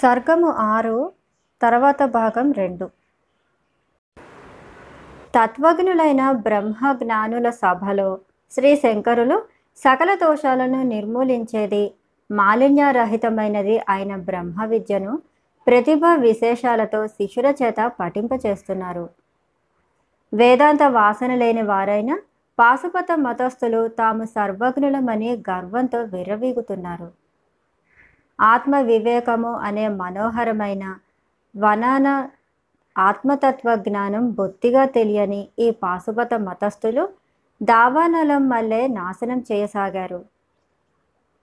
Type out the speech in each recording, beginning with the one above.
సర్గము ఆరు తర్వాత భాగం రెండు. తత్వజ్ఞులైన బ్రహ్మ జ్ఞానుల సభలో శ్రీ శంకరులు సకల దోషాలను నిర్మూలించేది మాలిన్యరహితమైనది అయిన బ్రహ్మ విద్యను ప్రతిభ విశేషాలతో శిష్యుల చేత పఠింపచేస్తున్నారు వేదాంత వాసన లేని వారైన పాశుపత మతస్థులు తాము సర్వజ్ఞులమని గర్వంతో విర్రవీగుతున్నారు. ఆత్మ వివేకము అనే మనోహరమైన వనాన ఆత్మతత్వ జ్ఞానం బొత్తిగా తెలియని ఈ పాశుపత మతస్థులు దావానలం వల్లే నాశనం చేయసాగారు.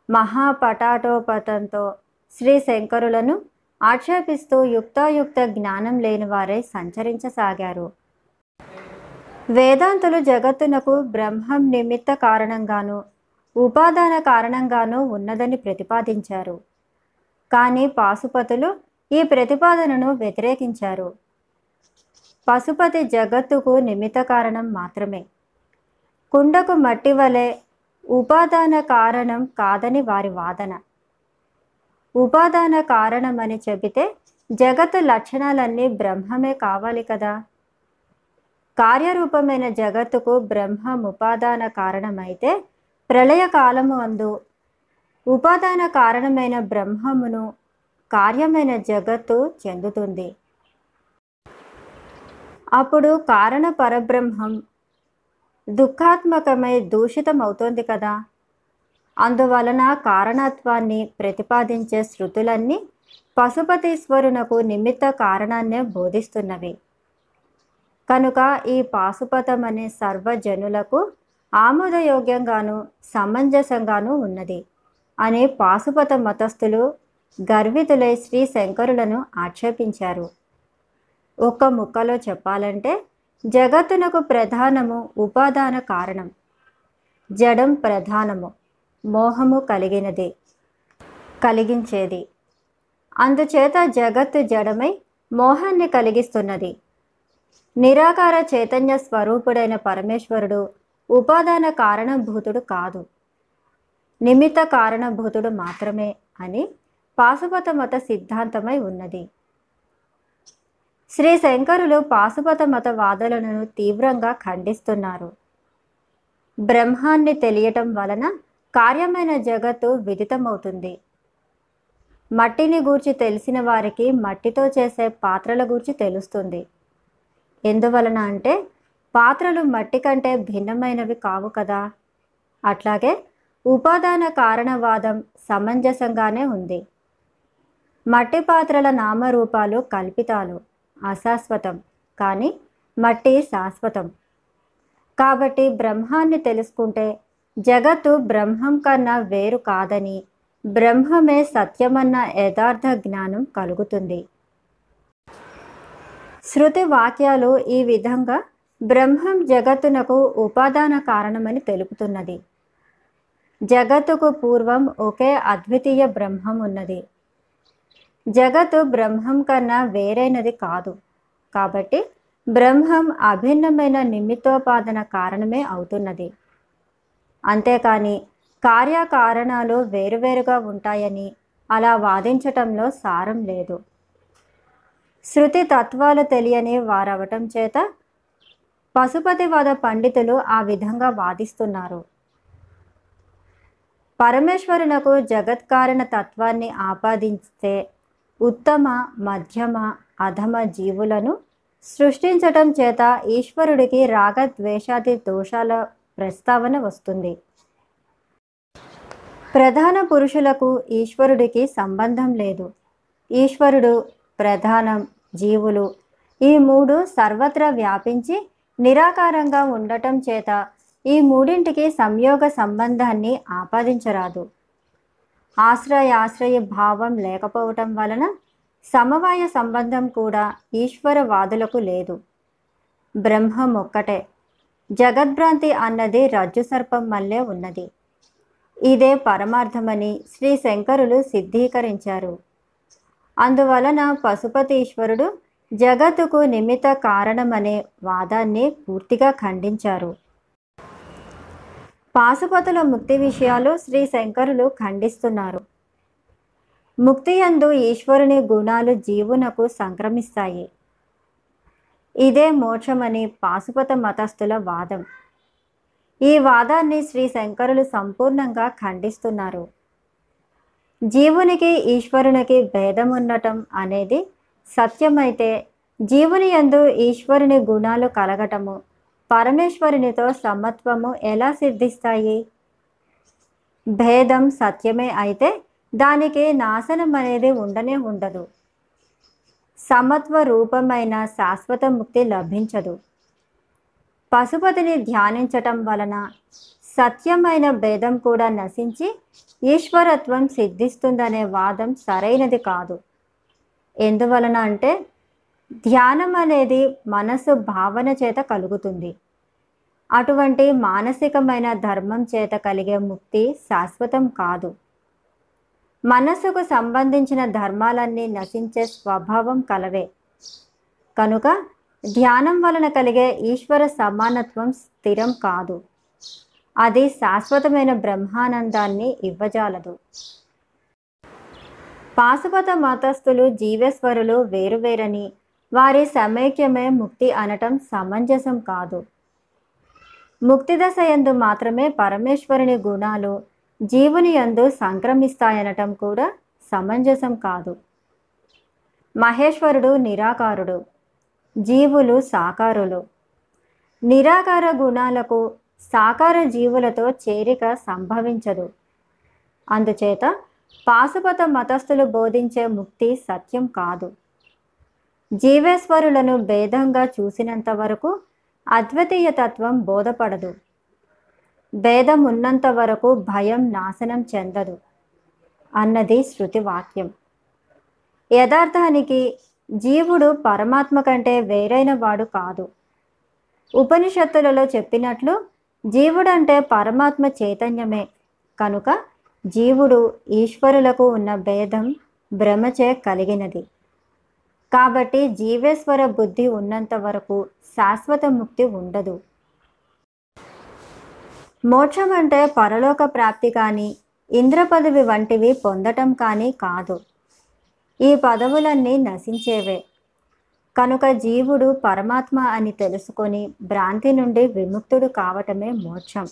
మహాపటాటోపతంతో శ్రీ శంకరులను ఆక్షేపిస్తూ యుక్తాయుక్త జ్ఞానం లేని వారే సంచరించసాగారు. వేదాంతులు జగత్తునకు బ్రహ్మం నిమిత్త కారణంగాను ఉపాదాన కారణంగాను ఉన్నదని ప్రతిపాదించారు. కానీ పాశుపతులు ఈ ప్రతిపాదనను వ్యతిరేకించారు. పశుపతి జగత్తుకు నిమిత్త కారణం మాత్రమే. కుండకు మట్టి వలె ఉపాదాన కారణం కాదని వారి వాదన. ఉపాదాన కారణమని చెబితే జగత్తు లక్షణాలన్నీ బ్రహ్మమే కావాలి కదా. కార్యరూపమైన జగత్తుకు బ్రహ్మం ఉపాదాన కారణమైతే ప్రళయకాలము అందు ఉపాదాన కారణమైన బ్రహ్మమును కార్యమైన జగత్తు చెందుతుంది. అప్పుడు కారణ పరబ్రహ్మం దుఃఖాత్మకమై దూషితమవుతోంది కదా. అందువలన కారణత్వాన్ని ప్రతిపాదించే శృతులన్నీ పశుపతీశ్వరునకు నిమిత్త కారణాన్నే బోధిస్తున్నవి. కనుక ఈ పాశుపతం అనే సర్వజనులకు ఆమోదయోగ్యంగాను సమంజసంగాను ఉన్నది. అనే పాశుపత మతస్థులు గర్వితులై శ్రీ శంకరులను ఆక్షేపించారు. ఒక్క ముక్కలో చెప్పాలంటే జగత్తునకు ప్రధానము ఉపాదాన కారణం. జడం ప్రధానము మోహము కలిగినది కలిగించేది. అందుచేత జగత్తు జడమై మోహాన్ని కలిగిస్తున్నది. నిరాకార చైతన్య స్వరూపుడైన పరమేశ్వరుడు ఉపాదాన కారణభూతుడు కాదు. నిమిత్త కారణభూతుడు మాత్రమే అని పాశుపత మత సిద్ధాంతమై ఉన్నది. శ్రీ శంకరులు పాశుపత మత వాదనలను తీవ్రంగా ఖండిస్తున్నారు. బ్రహ్మాన్ని తెలియటం వలన కార్యమైన జగత్తు విదితమవుతుంది. మట్టిని గూర్చి తెలిసిన వారికి మట్టితో చేసే పాత్రల గూర్చి తెలుస్తుంది. ఎందువలన అంటే పాత్రలు మట్టి కంటే భిన్నమైనవి కావు కదా. అట్లాగే ఉపాదాన కారణవాదం సమంజసంగానే ఉంది. మట్టి పాత్రల నామరూపాలు కల్పితాలు అశాశ్వతం కానీ మట్టి శాశ్వతం. కాబట్టి బ్రహ్మాన్ని తెలుసుకుంటే జగత్తు బ్రహ్మం కన్నా వేరు కాదని బ్రహ్మమే సత్యమన్న యథార్థ జ్ఞానం కలుగుతుంది. శృతి వాక్యాలు ఈ విధంగా బ్రహ్మం జగత్తునకు ఉపాదాన కారణమని తెలుపుతున్నది. జగత్తుకు పూర్వం ఒకే అద్వితీయ బ్రహ్మం ఉన్నది జగత్తు బ్రహ్మం కన్నా వేరైనది కాదు. కాబట్టి బ్రహ్మం అభిన్నమైన నిమిత్తోపాదన కారణమే అవుతున్నది. అంతేకాని కార్యకారణాలు వేరువేరుగా ఉంటాయని అలా వాదించటంలో సారం లేదు. శృతి తత్వాలు తెలియని వారవటం చేత పశుపతివాద పండితులు ఆ విధంగా వాదిస్తున్నారు. పరమేశ్వరునకు జగత్కారణ తత్వాన్ని ఆపాదిస్తే ఉత్తమ మధ్యమ అధమ జీవులను సృష్టించటం చేత ఈశ్వరుడికి రాగద్వేషాది దోషాల ప్రస్తావన వస్తుంది. ప్రధాన పురుషులకు ఈశ్వరుడికి సంబంధం లేదు. ఈశ్వరుడు ప్రధానం జీవులు. ఈ మూడు సర్వత్రా వ్యాపించి నిరాకారంగా ఉండటం చేత ఈ మూడింటికి సంయోగ సంబంధాన్ని ఆపాదించరాదు. ఆశ్రయాశ్రయ భావం లేకపోవటం వలన సమవాయ సంబంధం కూడా ఈశ్వరవాదులకు లేదు. బ్రహ్మం ఒక్కటే జగద్భ్రాంతి అన్నది రజ్జు సర్పం వల్లే ఉన్నది. ఇదే పరమార్థమని శ్రీ శంకరులు సిద్ధీకరించారు. అందువలన పశుపతీశ్వరుడు జగత్తుకు నిమిత్త కారణమనే వాదాన్ని పూర్తిగా ఖండించారు. పాశుపతుల ముక్తి విషయాలు శ్రీ శంకరులు ఖండిస్తున్నారు. ముక్తి యందు ఈశ్వరుని గుణాలు జీవునకు సంక్రమిస్తాయి. ఇదే మోక్షమని పాశుపత మతస్థుల వాదం. ఈ వాదాన్ని శ్రీ శంకరులు సంపూర్ణంగా ఖండిస్తున్నారు. జీవునికి ఈశ్వరునికి భేదం ఉండటం అనేది సత్యమైతే జీవుని యందు ఈశ్వరుని గుణాలు కలగటము పరమేశ్వరునితో సమత్వము ఎలా సిద్ధిస్తాయి? భేదం సత్యమే అయితే దానికి నాశనం అనేది ఉండనే ఉండదు. సమత్వ రూపమైన శాశ్వత ముక్తి లభించదు. పశుపతిని ధ్యానించటం వలన సత్యమైన భేదం కూడా నశించి ఈశ్వరత్వం సిద్ధిస్తుందనే వాదం సరైనది కాదు. ఎందువలన అంటే ధ్యానం అనేది మనసు భావన చేత కలుగుతుంది. అటువంటి మానసికమైన ధర్మం చేత కలిగే ముక్తి శాశ్వతం కాదు. మనస్సుకు సంబంధించిన ధర్మాలన్నీ నశించే స్వభావం కలవే. కనుక ధ్యానం వలన కలిగే ఈశ్వర సమానత్వం స్థిరం కాదు. అది శాశ్వతమైన బ్రహ్మానందాన్ని ఇవ్వజాలదు. పాశుపత మతస్థులు జీవేశ్వరులు వేరువేరని వారి సమైక్యమే ముక్తి అనటం సమంజసం కాదు. ముక్తి దశ యందు మాత్రమే పరమేశ్వరుని గుణాలు జీవుని యందు సంక్రమిస్తాయనటం కూడా సమంజసం కాదు. మహేశ్వరుడు నిరాకారుడు జీవులు సాకారులు. నిరాకార గుణాలకు సాకార జీవులతో చేరిక సంభవించదు. అందుచేత పాశుపత మతస్థులు బోధించే ముక్తి సత్యం కాదు. జీవేశ్వరులను భేదంగా చూసినంత వరకు అద్వితీయ తత్వం బోధపడదు. భేదం ఉన్నంత వరకు భయం నాశనం చెందదు అన్నది శృతి వాక్యం యథార్థానికి జీవుడు పరమాత్మ కంటే వేరైన వాడు కాదు. ఉపనిషత్తులలో చెప్పినట్లు జీవుడంటే పరమాత్మ చైతన్యమే. కనుక జీవుడు ఈశ్వరులకు ఉన్న భేదం భ్రమచే కలిగినది. కాబట్టి జీవేశ్వర బుద్ధి ఉన్నంత వరకు శాశ్వత ముక్తి ఉండదు. మోక్షం అంటే పరలోక ప్రాప్తి కానీ ఇంద్ర పదవి వంటివి పొందటం కానీ కాదు. ఈ పదవులన్నీ నశించేవే. కనుక జీవుడు పరమాత్మ అని తెలుసుకొని భ్రాంతి నుండి విముక్తుడు కావటమే మోక్షం.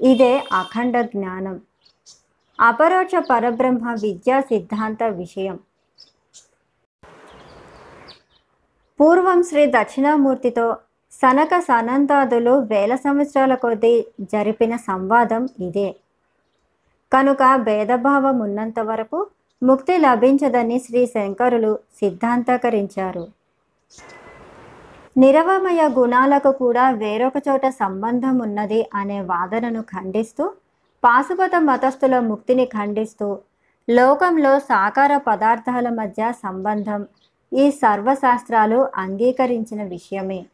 ఇదే అఖండ జ్ఞానం. అపరోక్ష పరబ్రహ్మ విద్యా సిద్ధాంత విషయం. పూర్వం శ్రీ దక్షిణామూర్తితో సనక సనంతాదులు వేల సంవత్సరాల కొద్దీ జరిపిన సంవాదం ఇదే. కనుక భేదభావం ఉన్నంత వరకు ముక్తి లభించదని శ్రీ శంకరులు సిద్ధాంతకరించారు. నిరవమయ గుణాలకు కూడా వేరొక చోట సంబంధం ఉన్నది అనే వాదనను ఖండిస్తూ పాశుపత మతస్థుల ముక్తిని ఖండిస్తూ లోకంలో సాకార పదార్థాల మధ్య సంబంధం ఈ సర్వశాస్త్రాలు అంగీకరించిన విషయమే.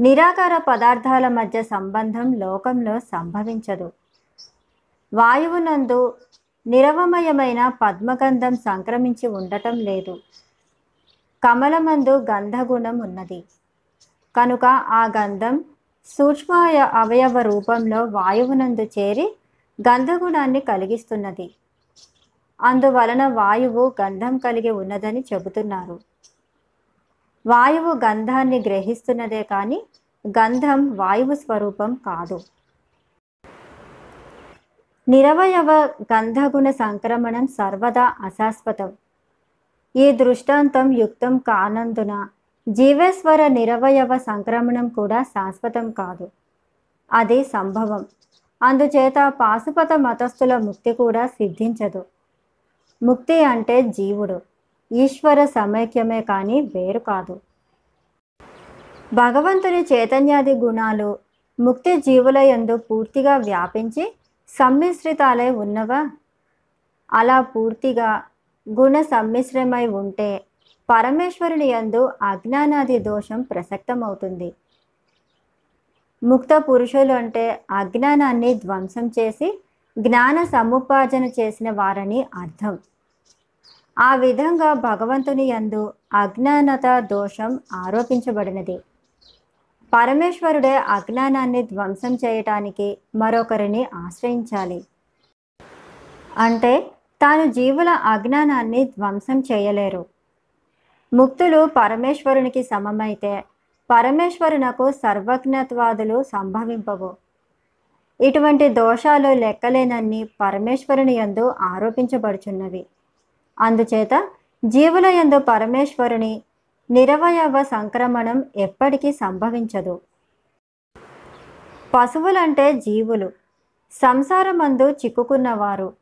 నిరాకార పదార్థాల మధ్య సంబంధం లోకంలో సంభవించదు. వాయువునందు నిరవమయమైన పద్మగంధం సంక్రమించి ఉండటం లేదు. కమలమందు గంధగుణం ఉన్నది. కనుక ఆ గంధం సూక్ష్మ అవయవ రూపంలో వాయువునందు చేరి గంధగుణాన్ని కలిగిస్తున్నది. అందువలన వాయువు గంధం కలిగి ఉన్నదని చెబుతున్నారు. వాయువు గంధాన్ని గ్రహిస్తున్నదే కానీ గంధం వాయువు స్వరూపం కాదు. నిరవయవ గంధగుణ సంక్రమణం సర్వదా అశాశ్వతం. ఈ దృష్టాంతం యుక్తం కానందున జీవేశ్వర నిరవయవ సంక్రమణం కూడా శాశ్వతం కాదు. అది సంభవం. అందుచేత పాశుపత మతస్థుల ముక్తి కూడా సిద్ధించదు. ముక్తి అంటే జీవుడు. ఈశ్వర సమైక్యమే కానీ వేరు కాదు. భగవంతుని చైతన్యాది గుణాలు ముక్తి జీవుల యందు పూర్తిగా వ్యాపించి సమ్మిశ్రితాలై ఉన్నవా? అలా పూర్తిగా గుణ సమ్మిశ్రమై ఉంటే పరమేశ్వరుని యందు అజ్ఞానాది దోషం ప్రసక్తమవుతుంది. ముక్త పురుషులు అంటే అజ్ఞానాన్ని ధ్వంసం చేసి జ్ఞాన సముపార్జన చేసిన వారని అర్థం. ఆ విధంగా భగవంతుని యందు అజ్ఞానత దోషం ఆరోపించబడినది. పరమేశ్వరుడే అజ్ఞానాన్ని ధ్వంసం చేయటానికి మరొకరిని ఆశ్రయించాలి. అంటే తాను జీవుల అజ్ఞానాన్ని ధ్వంసం చేయలేరు. ముక్తులు పరమేశ్వరునికి సమమైతే పరమేశ్వరునకు సర్వజ్ఞత్వాదులు సంభవింపవు. ఇటువంటి దోషాలు లెక్కలేనన్ని పరమేశ్వరుని యందు ఆరోపించబడుచున్నవి. అందుచేత జీవుల యందు పరమేశ్వరుని నిరవయవ సంక్రమణం ఎప్పటికీ సంభవించదు. పశువులంటే జీవులు సంసారమందు చిక్కుకున్నవారు.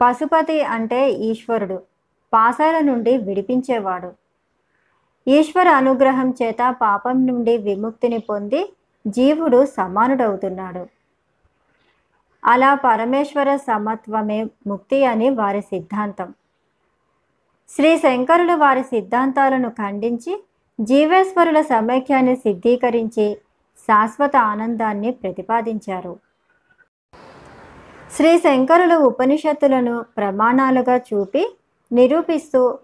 పశుపతి అంటే ఈశ్వరుడు పాసాల నుండి విడిపించేవాడు. ఈశ్వర అనుగ్రహం చేత పాపం నుండి విముక్తిని పొంది జీవుడు సమానుడవుతున్నాడు. అలా పరమేశ్వర సమత్వమే ముక్తి అని వారి సిద్ధాంతం. శ్రీ శంకరులు వారి సిద్ధాంతాలను ఖండించి జీవేశ్వరుల సమైక్యాన్ని సిద్ధీకరించి శాశ్వత ఆనందాన్ని ప్రతిపాదించారు. శ్రీ శంకరులు ఉపనిషత్తులను ప్రమాణాలుగా చూపి నిరూపిస్తూ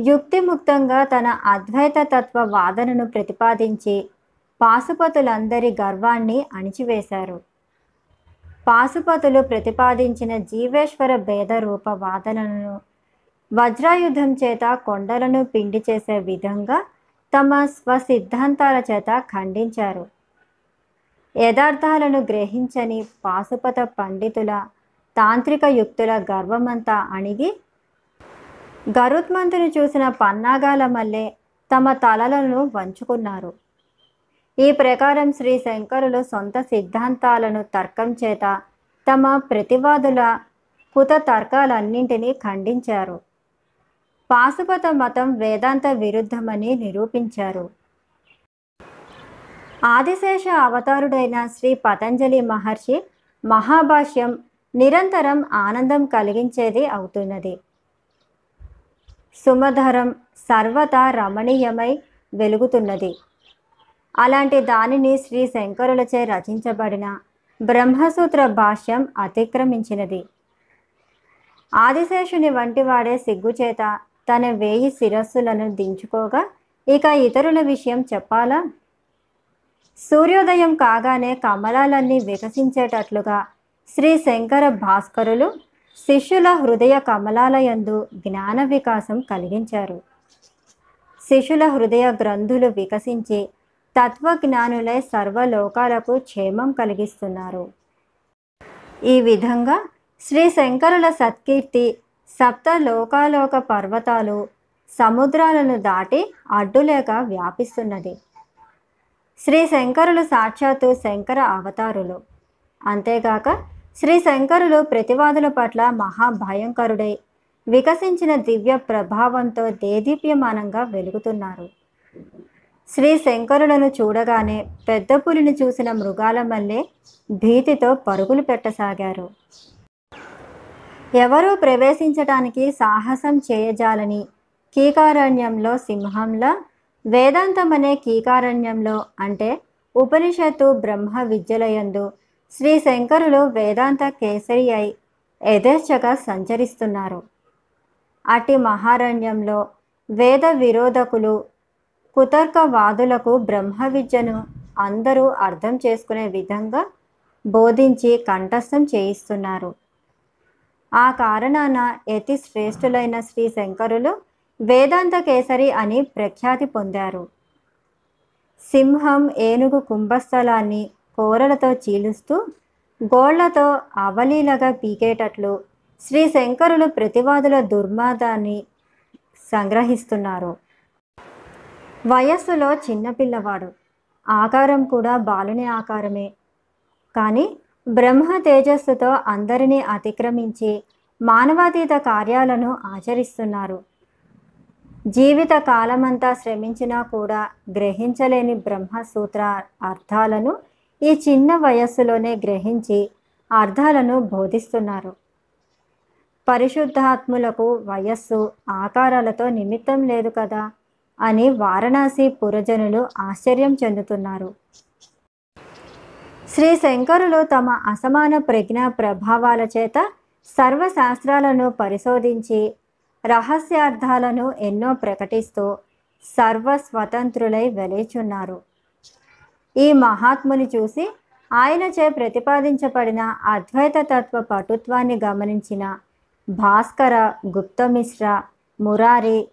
యుక్తిముక్తంగా తన అద్వైత తత్వ వాదనను ప్రతిపాదించి పాశుపతులందరి గర్వాన్ని అణిచివేశారు. పాశుపతులు ప్రతిపాదించిన జీవేశ్వర భేద రూప వాదనను వజ్రాయుధం చేత కొండలను పిండి చేసే విధంగా తమ స్వసిద్ధాంతాల చేత ఖండించారు. యథార్థాలను గ్రహించని పాశుపత పండితుల తాంత్రిక యుక్తుల గర్వమంతా అణిగి గరుత్మంతుని చూసిన పన్నాగాల మల్లె తమ తలలను వంచుకున్నారు. ఈ ప్రకారం శ్రీ శంకరులు సొంత సిద్ధాంతాలను తర్కం చేత తమ ప్రతివాదుల కుత తర్కాలన్నింటినీ ఖండించారు. పాశుపత మతం వేదాంత విరుద్ధమని నిరూపించారు. ఆదిశేష అవతారుడైన శ్రీ పతంజలి మహర్షి మహాభాష్యం నిరంతరం ఆనందం కలిగించేది అవుతున్నది. సుమధరం సర్వత రమణీయమై వెలుగుతున్నది. అలాంటి దానిని శ్రీ శంకరులచే రచించబడిన బ్రహ్మసూత్ర భాష్యం అతిక్రమించినది. ఆదిశేషుని వంటివాడే సిగ్గుచేత తన వేయి శిరస్సులను దించుకోగా ఇక ఇతరుల విషయం చెప్పాలా? సూర్యోదయం కాగానే కమలాలన్నీ వికసించేటట్లుగా శ్రీ శంకర భాస్కరులు శిష్యుల హృదయ కమలాలయందు జ్ఞాన వికాసం కలిగించారు. శిష్యుల హృదయ గ్రంథులు వికసించి తత్వజ్ఞానులై సర్వలోకాలకు క్షేమం కలిగిస్తున్నారు. ఈ విధంగా శ్రీ శంకరుల సత్కీర్తి సప్త లోకాలోక పర్వతాలు సముద్రాలను దాటి అడ్డులేక వ్యాపిస్తున్నది. శ్రీ శంకరులు సాక్షాత్తు శంకర అవతారులు. అంతేగాక శ్రీ శంకరులు ప్రతివాదుల పట్ల మహాభయంకరుడై వికసించిన దివ్య ప్రభావంతో దేదీప్యమానంగా వెలుగుతున్నారు. శ్రీ శంకరులను చూడగానే పెద్ద పులిని చూసిన మృగాల మల్లె భీతితో పరుగులు పెట్టసాగారు. ఎవరూ ప్రవేశించటానికి సాహసం చేయజాలని కీకారణ్యంలో సింహంలా వేదాంతమనే కీకారణ్యంలో అంటే ఉపనిషత్తు బ్రహ్మ విద్యలయందు శ్రీ శంకరులు వేదాంత కేసరి అయి యథేచ్ఛగా సంచరిస్తున్నారు. అటి మహారణ్యంలో వేద విరోధకులు కుతర్కవాదులకు బ్రహ్మ విద్యను అందరూ అర్థం చేసుకునే విధంగా బోధించి కంఠస్థం చేయిస్తున్నారు. ఆ కారణాన యతి శ్రేష్ఠులైన శ్రీ శంకరులు వేదాంత కేసరి అని ప్రఖ్యాతి పొందారు. సింహం ఏనుగు కుంభస్థలాన్ని కోరలతో చీలుస్తూ గోళ్ళతో అవలీలగా పీకేటట్లు శ్రీ శంకరులు ప్రతివాదుల దుర్మాదాన్ని సంగ్రహిస్తున్నారు. వయస్సులో చిన్నపిల్లవాడు ఆకారం కూడా బాలుని ఆకారమే. కానీ బ్రహ్మ తేజస్సుతో అందరినీ అతిక్రమించి మానవాతీత కార్యాలను ఆచరిస్తున్నారు. జీవిత కాలమంతా శ్రమించినా కూడా గ్రహించలేని బ్రహ్మసూత్ర అర్థాలను ఈ చిన్న వయస్సులోనే గ్రహించి అర్థాలను బోధిస్తున్నారు. పరిశుద్ధాత్ములకు వయస్సు ఆకారాలతో నిమిత్తం లేదు కదా? అని వారణాసి పురజనులు ఆశ్చర్యం చెందుతున్నారు. శ్రీ శంకరులు తమ అసమాన ప్రజ్ఞ ప్రభావాల చేత సర్వశాస్త్రాలను పరిశోధించి రహస్యార్థాలను ఎన్నో ప్రకటిస్తూ సర్వస్వతంత్రులై వెలేచున్నారు. ఈ మహాత్ముని చూసి ఆయనచే ప్రతిపాదించబడిన అద్వైత తత్వ పటుత్వాన్ని గమనించిన భాస్కర గుప్తమిశ్ర మురారి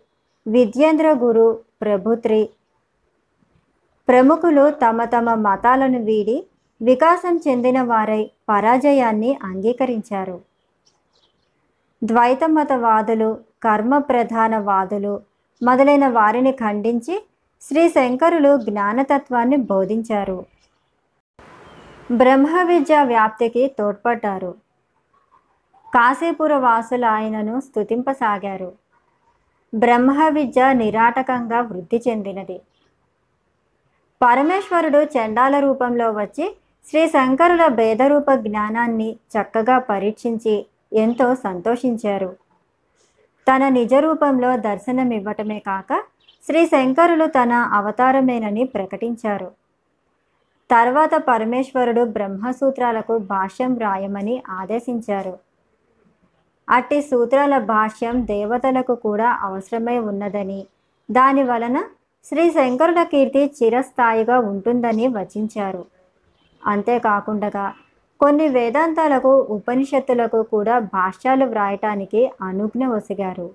విద్యేంద్ర గురు ప్రభుత్రి. ప్రముఖులు తమ తమ మతాలను వీడి వికాసం చెందిన వారై పరాజయాన్ని అంగీకరించారు. ద్వైత మతవాదులు కర్మ ప్రధాన వాదులు మొదలైన వారిని ఖండించి శ్రీ శంకరులు జ్ఞానతత్వాన్ని బోధించారు. బ్రహ్మ విద్య వ్యాప్తికి తోడ్పడ్డారు. కాశీపుర వాసులు ఆయనను స్తుతింపసాగారు. బ్రహ్మ విద్య నిరాటకంగా వృద్ధి చెందినది. పరమేశ్వరుడు చండాల రూపంలో వచ్చి శ్రీ శంకరుల భేదరూప జ్ఞానాన్ని చక్కగా పరీక్షించి ఎంతో సంతోషించారు. తన నిజ రూపంలో దర్శనమివ్వటమే కాక శ్రీ శంకరులు తన అవతారమేనని ప్రకటించారు. తర్వాత పరమేశ్వరుడు బ్రహ్మసూత్రాలకు భాష్యం వ్రాయమని ఆదేశించారు. అట్టి సూత్రాల భాష్యం దేవతలకు కూడా అవసరమై ఉన్నదని. దాని వలన శ్రీ శంకరుల కీర్తి చిరస్థాయిగా ఉంటుందని వచించారు. అంతేకాకుండా కొన్ని వేదాంతాలకు ఉపనిషత్తులకు కూడా భాష్యాలు వ్రాయటానికి అనుజ్ఞ ఒసిగారు.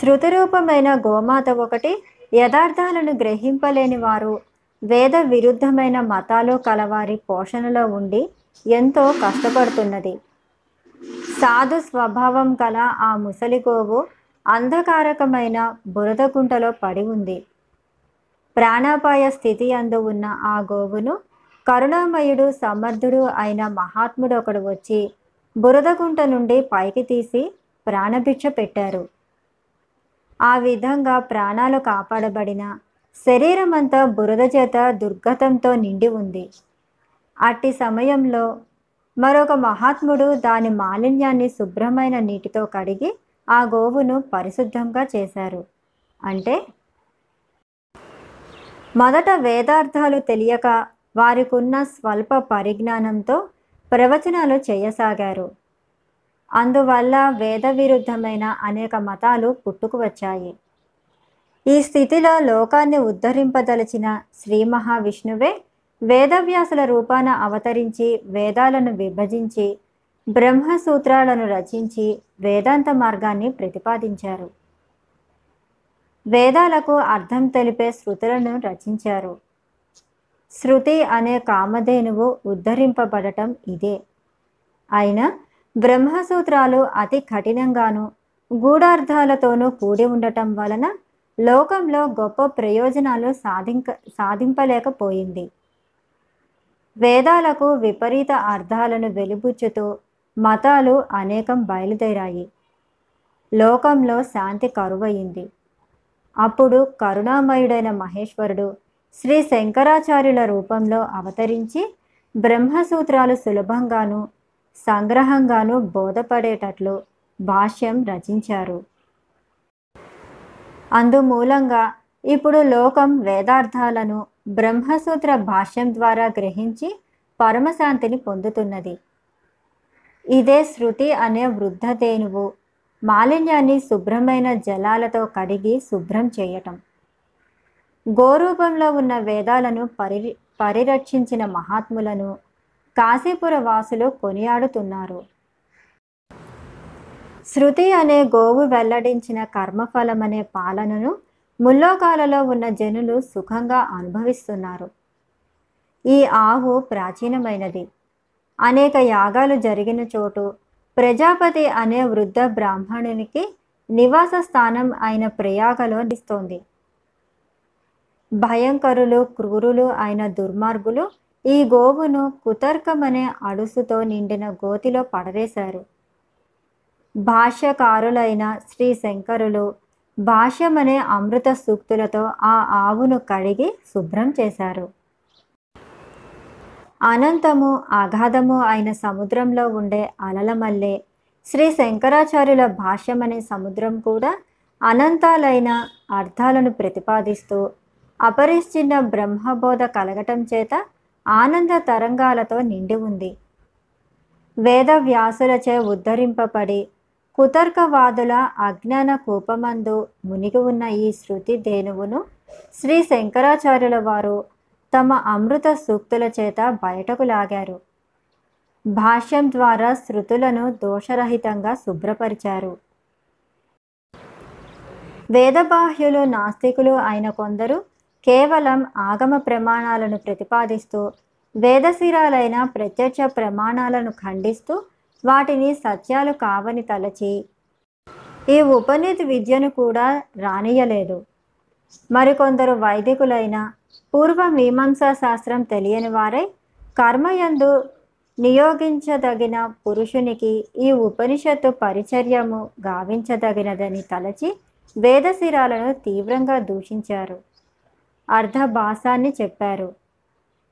శృతిరూపమైన గోమాత ఒకటి యథార్థాలను గ్రహింపలేని వారు వేద విరుద్ధమైన మతాలు కలవారి పోషణలో ఉండి ఎంతో కష్టపడుతున్నది. సాధు స్వభావం గల ఆ ముసలి గోవు అంధకారకమైన బురదకుంటలో పడి ఉంది. ప్రాణాపాయ స్థితి అందు ఉన్న ఆ గోవును కరుణామయుడు సమర్థుడు అయిన మహాత్ముడు ఒకడు వచ్చి బురదగుంట నుండి పైకి తీసి ప్రాణభిక్ష పెట్టారు. ఆ విధంగా ప్రాణాలు కాపాడబడిన శరీరమంతా బురద చేత దుర్గతంతో నిండి ఉంది. అట్టి సమయంలో మరొక మహాత్ముడు దాని మాలిన్యాన్ని శుభ్రమైన నీటితో కడిగి ఆ గోవును పరిశుద్ధంగా చేశారు. అంటే మొదట వేదార్థాలు తెలియక వారికున్న స్వల్ప పరిజ్ఞానంతో ప్రవచనాలు చేయసాగారు. అందువల్ల వేద విరుద్ధమైన అనేక మతాలు పుట్టుకు వచ్చాయి. ఈ స్థితిలో లోకాన్ని ఉద్ధరింపదలిచిన శ్రీ మహావిష్ణువే వేదవ్యాసుల రూపాన అవతరించి వేదాలను విభజించి బ్రహ్మసూత్రాలను రచించి వేదాంత మార్గాన్ని ప్రతిపాదించారు. వేదాలకు అర్థం తెలిపే శృతులను రచించారు. శృతి అనే కామధేనువు ఉద్ధరింపబడటం ఇదే. అయినా బ్రహ్మసూత్రాలు అతి కఠినంగాను గూఢార్థాలతోనూ కూడి ఉండటం వలన లోకంలో గొప్ప ప్రయోజనాలు సాధింక సాధింపలేకపోయింది. వేదాలకు విపరీత అర్థాలను వెలిబుచ్చుతూ మతాలు అనేకం బయలుదేరాయి. లోకంలో శాంతి కరువయింది అప్పుడు కరుణామయుడైన మహేశ్వరుడు శ్రీ శంకరాచార్యుల రూపంలో అవతరించి బ్రహ్మసూత్రాలు సులభంగాను సంగ్రహంగాను బోధపడేటట్లు భాష్యం రచించారు. అందుమూలంగా ఇప్పుడు లోకం వేదార్థాలను బ్రహ్మసూత్ర భాష్యం ద్వారా గ్రహించి పరమశాంతిని పొందుతున్నది. ఇదే శృతి అనే వృద్ధతేనువు మాలిన్యాన్ని శుభ్రమైన జలాలతో కడిగి శుభ్రం చేయటం. గోరూపంలో ఉన్న వేదాలను పరి పరిరక్షించిన మహాత్ములను కాశీపుర వాసులు కొనియాడుతున్నారు. శృతి అనే గోవు వెల్లడించిన కర్మఫలమనే పాలనను ముల్లోకాలలో ఉన్న జనులు సుఖంగా అనుభవిస్తున్నారు. ఈ ఆవు ప్రాచీనమైనది. అనేక యాగాలు జరిగిన చోటు ప్రజాపతి అనే వృద్ధ బ్రాహ్మణునికి నివాస స్థానం అయిన ప్రయాగలో నిస్తోంది భయంకరులు క్రూరులు అయిన దుర్మార్గులు ఈ గోవును కుతర్కమనే అడుసుతో నిండిన గోతిలో పడవేశారు. భాష్యకారులైన శ్రీ శంకరులు భాష్యమనే అమృత సూక్తులతో ఆ ఆవును కడిగి శుభ్రం చేశారు. అనంతము అగాధము అయిన సముద్రంలో ఉండే అలల మల్లె శ్రీ శంకరాచార్యుల భాష్యమనే సముద్రం కూడా అనంతాలైన అర్థాలను ప్రతిపాదిస్తూ అపరిశ్చిన్న బ్రహ్మబోధ కలగటం చేత ఆనంద తరంగాలతో నిండి ఉంది. వేద వ్యాసులచే ఉద్ధరింపబడి కుతర్కవాదుల అజ్ఞాన కూపమందు మునిగి ఉన్న ఈ శృతి ధేనువును శ్రీ శంకరాచార్యుల వారు తమ అమృత సూక్తుల చేత బయటకు లాగారు. భాష్యం ద్వారా శృతులను దోషరహితంగా శుభ్రపరిచారు. వేదబాహ్యులు నాస్తికులు అయిన కొందరు కేవలం ఆగమ ప్రమాణాలను ప్రతిపాదిస్తూ వేదశిరాలైన ప్రత్యక్ష ప్రమాణాలను ఖండిస్తూ వాటిని సత్యాలు కావని తలచి ఈ ఉపనీతి విద్యను కూడా రానియలేదు మరికొందరు వైదికులైన పూర్వ మీమాంసా శాస్త్రం తెలియని వారై కర్మయందు నియోగించదగిన పురుషునికి ఈ ఉపనిషత్తు పరిచర్యము గావించదగినదని తలచి వేదశిరాలను తీవ్రంగా దూషించారు. అర్ధభాసాన్ని చెప్పారు.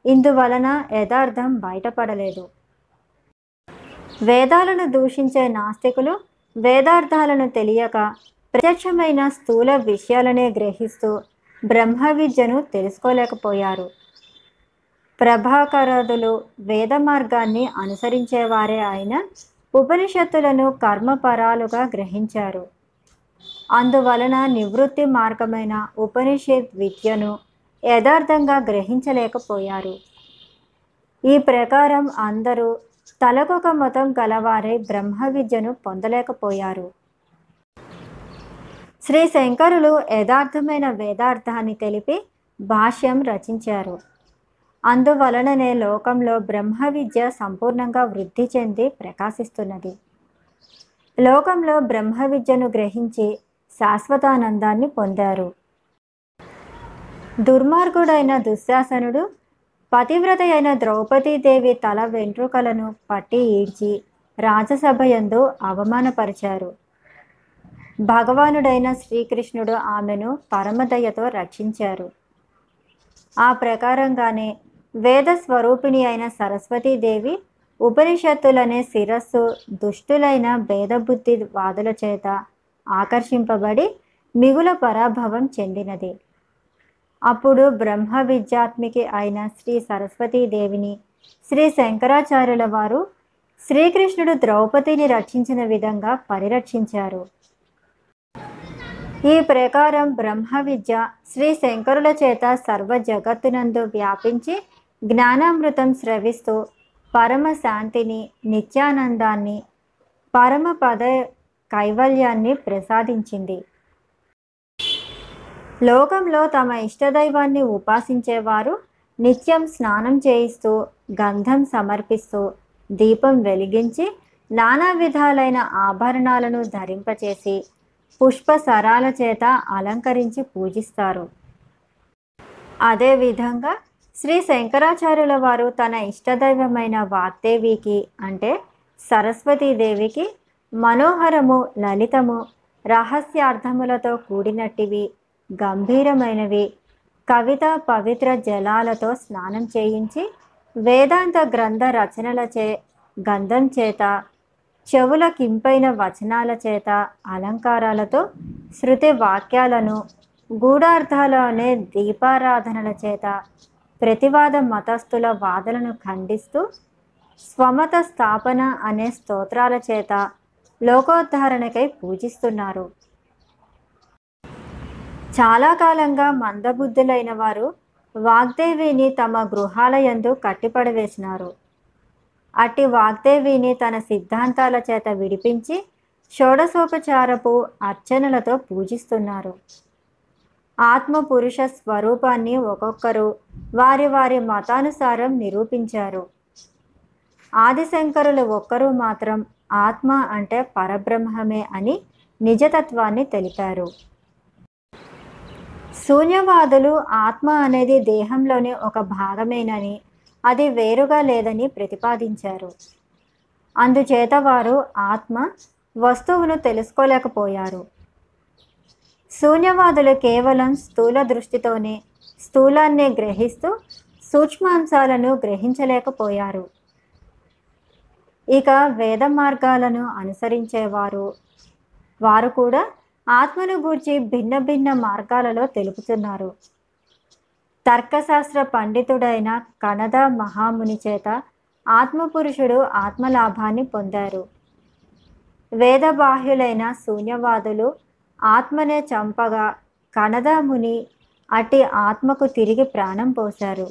ఇందువలన యథార్థం బయటపడలేదు. వేదాలను దూషించే నాస్తికులు వేదార్థాలను తెలియక ప్రత్యక్షమైన స్థూల విషయాలనే గ్రహిస్తూ బ్రహ్మ విద్యను తెలుసుకోలేకపోయారు. ప్రభాకరదులు వేద మార్గాన్ని అనుసరించేవారే ఆయన ఉపనిషత్తులను కర్మపరాలుగా గ్రహించారు. అందువలన నివృత్తి మార్గమైన ఉపనిషత్ విద్యను యథార్థంగా గ్రహించలేకపోయారు. ఈ ప్రకారం అందరూ తలకొక మతం గలవారే బ్రహ్మ విద్యను పొందలేకపోయారు. శ్రీ శంకరులు యథార్థమైన వేదార్థాన్ని తెలిపి భాష్యం రచించారు. అందువలననే లోకంలో బ్రహ్మ విద్య సంపూర్ణంగా వృద్ధి చెంది ప్రకాశిస్తున్నది. లోకంలో బ్రహ్మ విద్యను గ్రహించి శాశ్వతానందాన్ని పొందారు. దుర్మార్గుడైన దుశ్శాసనుడు పతివ్రత అయిన ద్రౌపదీదేవి తల వెంట్రుకలను పట్టి ఈడ్చి రాజసభయందు అవమానపరిచారు. భగవానుడైన శ్రీకృష్ణుడు ఆమెను పరమదయతో రక్షించారు. ఆ ప్రకారంగానే వేద స్వరూపిణి అయిన సరస్వతీదేవి ఉపనిషత్తులనే శిరస్సు దుష్టులైన భేదబుద్ధి వాదుల చేత ఆకర్షింపబడి మిగుల పరాభవం చెందినది. అప్పుడు బ్రహ్మ విద్యాత్మికి అయిన శ్రీ సరస్వతీదేవిని శ్రీ శంకరాచార్యుల వారు శ్రీకృష్ణుడు ద్రౌపదిని రక్షించిన విధంగా పరిరక్షించారు. ఈ ప్రకారం బ్రహ్మ విద్య శ్రీ శంకరుల చేత సర్వ జగత్తునందు వ్యాపించి జ్ఞానామృతం స్రవిస్తూ పరమ శాంతిని నిత్యానందాన్ని పరమ పద కైవల్యాన్ని ప్రసాదించింది. లోకంలో తమ ఇష్టదైవాన్ని ఉపాసించేవారు నిత్యం స్నానం చేయిస్తూ గంధం సమర్పిస్తూ దీపం వెలిగించి నానా విధాలైన ఆభరణాలను ధరింపచేసి పుష్ప సరాల చేత అలంకరించి పూజిస్తారు. అదేవిధంగా శ్రీ శంకరాచార్యుల వారు తన ఇష్టదైవమైన వాగ్దేవికి అంటే సరస్వతీదేవికి మనోహరము లలితము రహస్యార్థములతో కూడినట్టివి. గంభీరమైనవి. కవిత పవిత్ర జలాలతో స్నానం చేయించి వేదాంత గ్రంథ రచనలచే గంధం చేత చెవుల కింపైన వచనాల చేత అలంకారాలతో శృతి వాక్యాలను గూఢార్థాలనే దీపారాధనల చేత ప్రతివాద మతస్థుల వాదనను ఖండిస్తూ స్వమత స్థాపన అనే స్తోత్రాల చేత లోకోద్ధారణకై పూజిస్తున్నారు. చాలా కాలంగా మందబుద్ధులైన వారు వాగ్దేవిని తమ గృహాలయందు కట్టిపడవేసినారు. అట్టి వాగ్దేవిని తన సిద్ధాంతాల చేత విడిపించి షోడశోపచారపు అర్చనలతో పూజిస్తున్నారు. ఆత్మ పురుష స్వరూపాన్ని ఒక్కొక్కరు వారి వారి మతానుసారం నిరూపించారు. ఆదిశంకరులు ఒక్కరు మాత్రం ఆత్మ అంటే పరబ్రహ్మమే అని నిజతత్వాన్ని తెలిపారు. శూన్యవాదులు ఆత్మ అనేది దేహంలోని ఒక భాగమేనని అది వేరుగా లేదని ప్రతిపాదించారు. అందుచేత వారు ఆత్మ వస్తువును తెలుసుకోలేకపోయారు. శూన్యవాదులు కేవలం స్థూల దృష్టితోనే స్థూలాన్ని గ్రహిస్తూ సూక్ష్మాంశాలను గ్రహించలేకపోయారు. ఇక వేద మార్గాలను అనుసరించేవారు వారు కూడా ఆత్మను గూర్చి భిన్న భిన్న మార్గాలలో తెలుపుతున్నారు. తర్కశాస్త్ర పండితుడైన కనద మహాముని చేత ఆత్మపురుషుడు ఆత్మలాభాన్ని పొందారు. వేదబాహ్యులైన శూన్యవాదులు ఆత్మనే చంపగా కనదాముని అటి ఆత్మకు తిరిగి ప్రాణం పోశారు.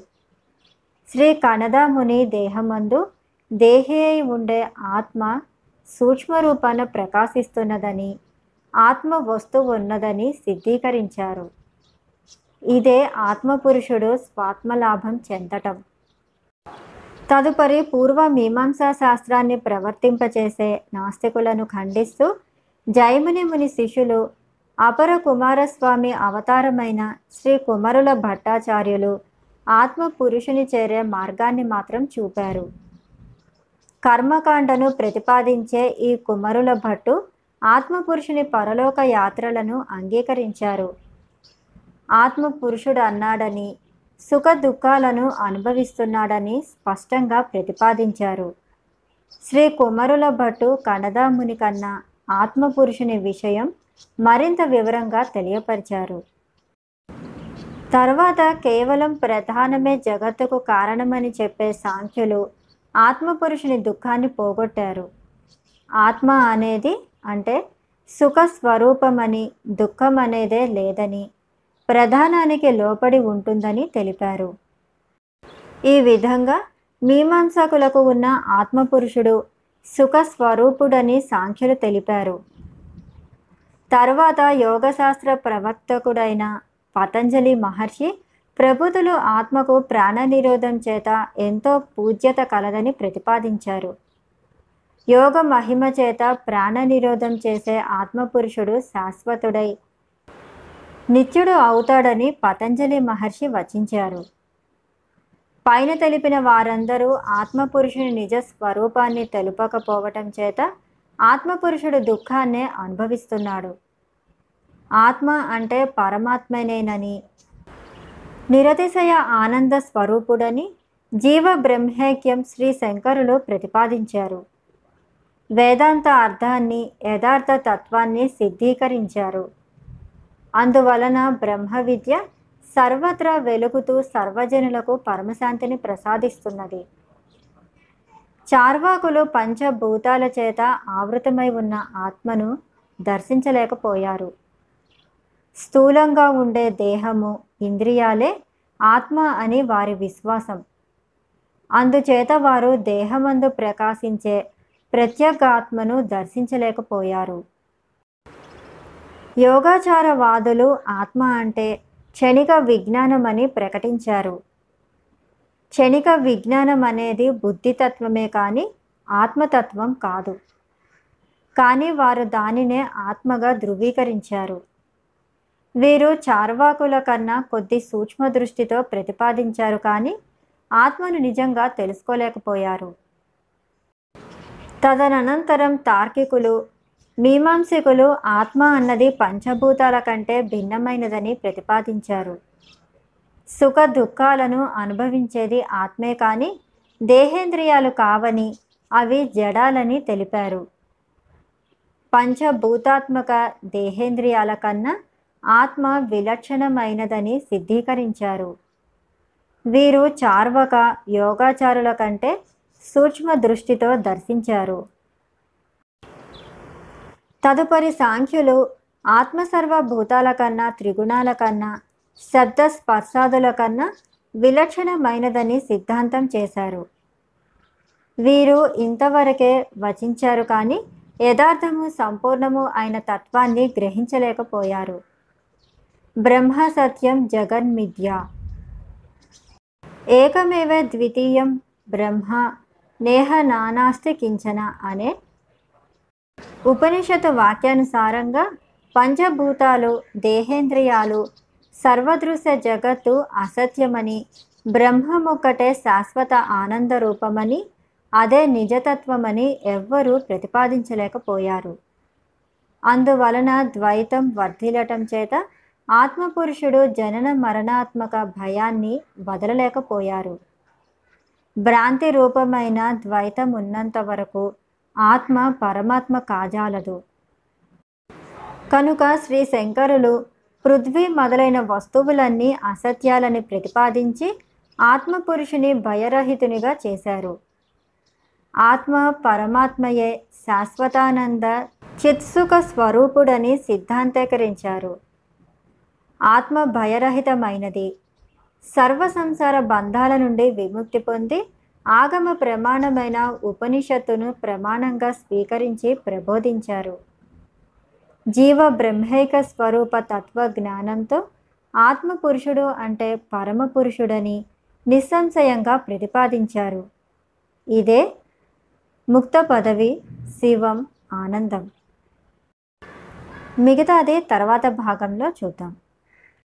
శ్రీ కనదాముని దేహమందు దేహే ఉండే ఆత్మ సూక్ష్మరూపాన ప్రకాశిస్తున్నదని ఆత్మ వస్తువు ఉన్నదని సిద్ధీకరించారు. ఇదే ఆత్మపురుషుడు స్వాత్మలాభం చెందటం. తదుపరి పూర్వ మీమాంసా శాస్త్రాన్ని ప్రవర్తింపచేసే నాస్తికులను ఖండిస్తూ జైముని ముని శిష్యులు అపర కుమారస్వామి అవతారమైన శ్రీ కుమరుల భట్టాచార్యులు ఆత్మ పురుషుని చేరే మార్గాన్ని మాత్రం చూపారు. కర్మకాండను ప్రతిపాదించే ఈ కుమరుల భట్టు ఆత్మపురుషుని పరలోక యాత్రలను అంగీకరించారు. ఆత్మ పురుషుడు అన్నాడని సుఖ దుఃఖాలను అనుభవిస్తున్నాడని స్పష్టంగా ప్రతిపాదించారు. శ్రీ కుమరుల భట్టు కనదాముని కన్నా ఆత్మపురుషుని విషయం మరింత వివరంగా తెలియపరిచారు. తర్వాత కేవలం ప్రధానమే జగత్తుకు కారణమని చెప్పే సాంఖ్యులు ఆత్మపురుషుని దుఃఖాన్ని పోగొట్టారు. ఆత్మ అనేది అంటే సుఖ స్వరూపమని దుఃఖం అనేదే లేదని ప్రధానానికి లోపడి ఉంటుందని తెలిపారు. ఈ విధంగా మీమాంసకులకు ఉన్న ఆత్మపురుషుడు సుఖ స్వరూపుడని సాంఖ్యులు తెలిపారు. తర్వాత యోగశాస్త్ర ప్రవర్తకుడైన పతంజలి మహర్షి ప్రభుతులు ఆత్మకు ప్రాణనిరోధం చేత ఎంతో పూజ్యత కలదని ప్రతిపాదించారు. యోగ మహిమ చేత ప్రాణ నిరోధం చేసే ఆత్మపురుషుడు శాశ్వతుడై. నిత్యుడు అవుతాడని పతంజలి మహర్షి వచించారు. పైన తెలిపిన వారందరూ ఆత్మపురుషుని నిజ స్వరూపాన్ని తెలుపకపోవటం చేత ఆత్మపురుషుడు దుఃఖాన్నే అనుభవిస్తున్నాడు. ఆత్మ అంటే పరమాత్మనేనని. నిరతిశయ ఆనంద స్వరూపుడని జీవ బ్రహ్మైక్యం శ్రీ శంకరులు ప్రతిపాదించారు. వేదాంత అర్థాన్ని యథార్థ తత్వాన్ని సిద్ధీకరించారు. అందువలన బ్రహ్మ విద్య సర్వత్రా వెలుగుతూ సర్వజనులకు పరమశాంతిని ప్రసాదిస్తున్నది. చార్వాకులు పంచభూతాల చేత ఆవృతమై ఉన్న ఆత్మను దర్శించలేకపోయారు. స్థూలంగా ఉండే దేహము ఇంద్రియాలే ఆత్మ అని వారి విశ్వాసం. అందుచేత వారు దేహమందు ప్రకాశించే ప్రత్యేగాత్మను దర్శించలేకపోయారు. యోగాచారవాదులు ఆత్మ అంటే క్షణిక విజ్ఞానమని ప్రకటించారు. క్షణిక విజ్ఞానం అనేది బుద్ధితత్వమే కానీ ఆత్మతత్వం కాదు. కానీ వారు దానినే ఆత్మగా ధృవీకరించారు. వీరు చార్వాకుల కన్నా కొద్ది సూక్ష్మ దృష్టితో ప్రతిపాదించారు కానీ ఆత్మను నిజంగా తెలుసుకోలేకపోయారు. తదనంతరం తార్కికులు మీమాంసికులు ఆత్మ అన్నది పంచభూతాల కంటే భిన్నమైనదని ప్రతిపాదించారు. సుఖ దుఃఖాలను అనుభవించేది ఆత్మే కానీ దేహేంద్రియాలు కావని అవి జడాలని తెలిపారు. పంచభూతాత్మక దేహేంద్రియాల కన్నా ఆత్మ విలక్షణమైనదని సిద్ధీకరించారు. వీరు చార్వక యోగాచారుల కంటే సూక్ష్మ దృష్టితో దర్శించారు. తదుపరి సాంఖ్యులు ఆత్మసర్వభూతాల కన్నా త్రిగుణాల కన్నా శబ్ద స్పర్శాదుల కన్నా విలక్షణమైనదని సిద్ధాంతం చేశారు. వీరు ఇంతవరకే వచించారు కానీ యథార్థము సంపూర్ణము అయిన తత్వాన్ని గ్రహించలేకపోయారు. బ్రహ్మ సత్యం జగన్మిథ్య. ఏకమేవ ద్వితీయం బ్రహ్మ నేహ నానాస్తి కించన అనే ఉపనిషత్తు వాక్యానుసారంగా పంచభూతాలు దేహేంద్రియాలు సర్వదృశ్య జగత్తు అసత్యమని బ్రహ్మమొక్కటే శాశ్వత ఆనంద రూపమని అదే నిజతత్వమని ఎవ్వరూ ప్రతిపాదించలేకపోయారు. అందువలన ద్వైతం వర్ధిల్లటం చేత ఆత్మపురుషుడు జనన మరణాత్మక భయాన్ని వదలలేకపోయారు. భ్రాంతి రూపమైన ద్వైతం ఉన్నంత వరకు ఆత్మ పరమాత్మ కాజాలదు. కనుక శ్రీ శంకరులు పృథ్వీ మొదలైన వస్తువులన్నీ అసత్యాలని ప్రతిపాదించి ఆత్మపురుషుని భయరహితునిగా చేశారు. ఆత్మ పరమాత్మయే శాశ్వతానంద చిత్సుఖ స్వరూపుడని సిద్ధాంతీకరించారు. ఆత్మ భయరహితమైనది. సర్వ సంసార బంధాల నుండి విముక్తి పొంది ఆగమ ప్రమాణమైన ఉపనిషత్తును ప్రమాణంగా స్వీకరించి ప్రబోధించారు. జీవ బ్రహ్మైక స్వరూప తత్వ జ్ఞానంతో ఆత్మపురుషుడు అంటే పరమపురుషుడని నిస్సంశయంగా ప్రతిపాదించారు. ఇదే ముక్త పదవి శివం ఆనందం. మిగతాది తర్వాత భాగంలో చూద్దాం.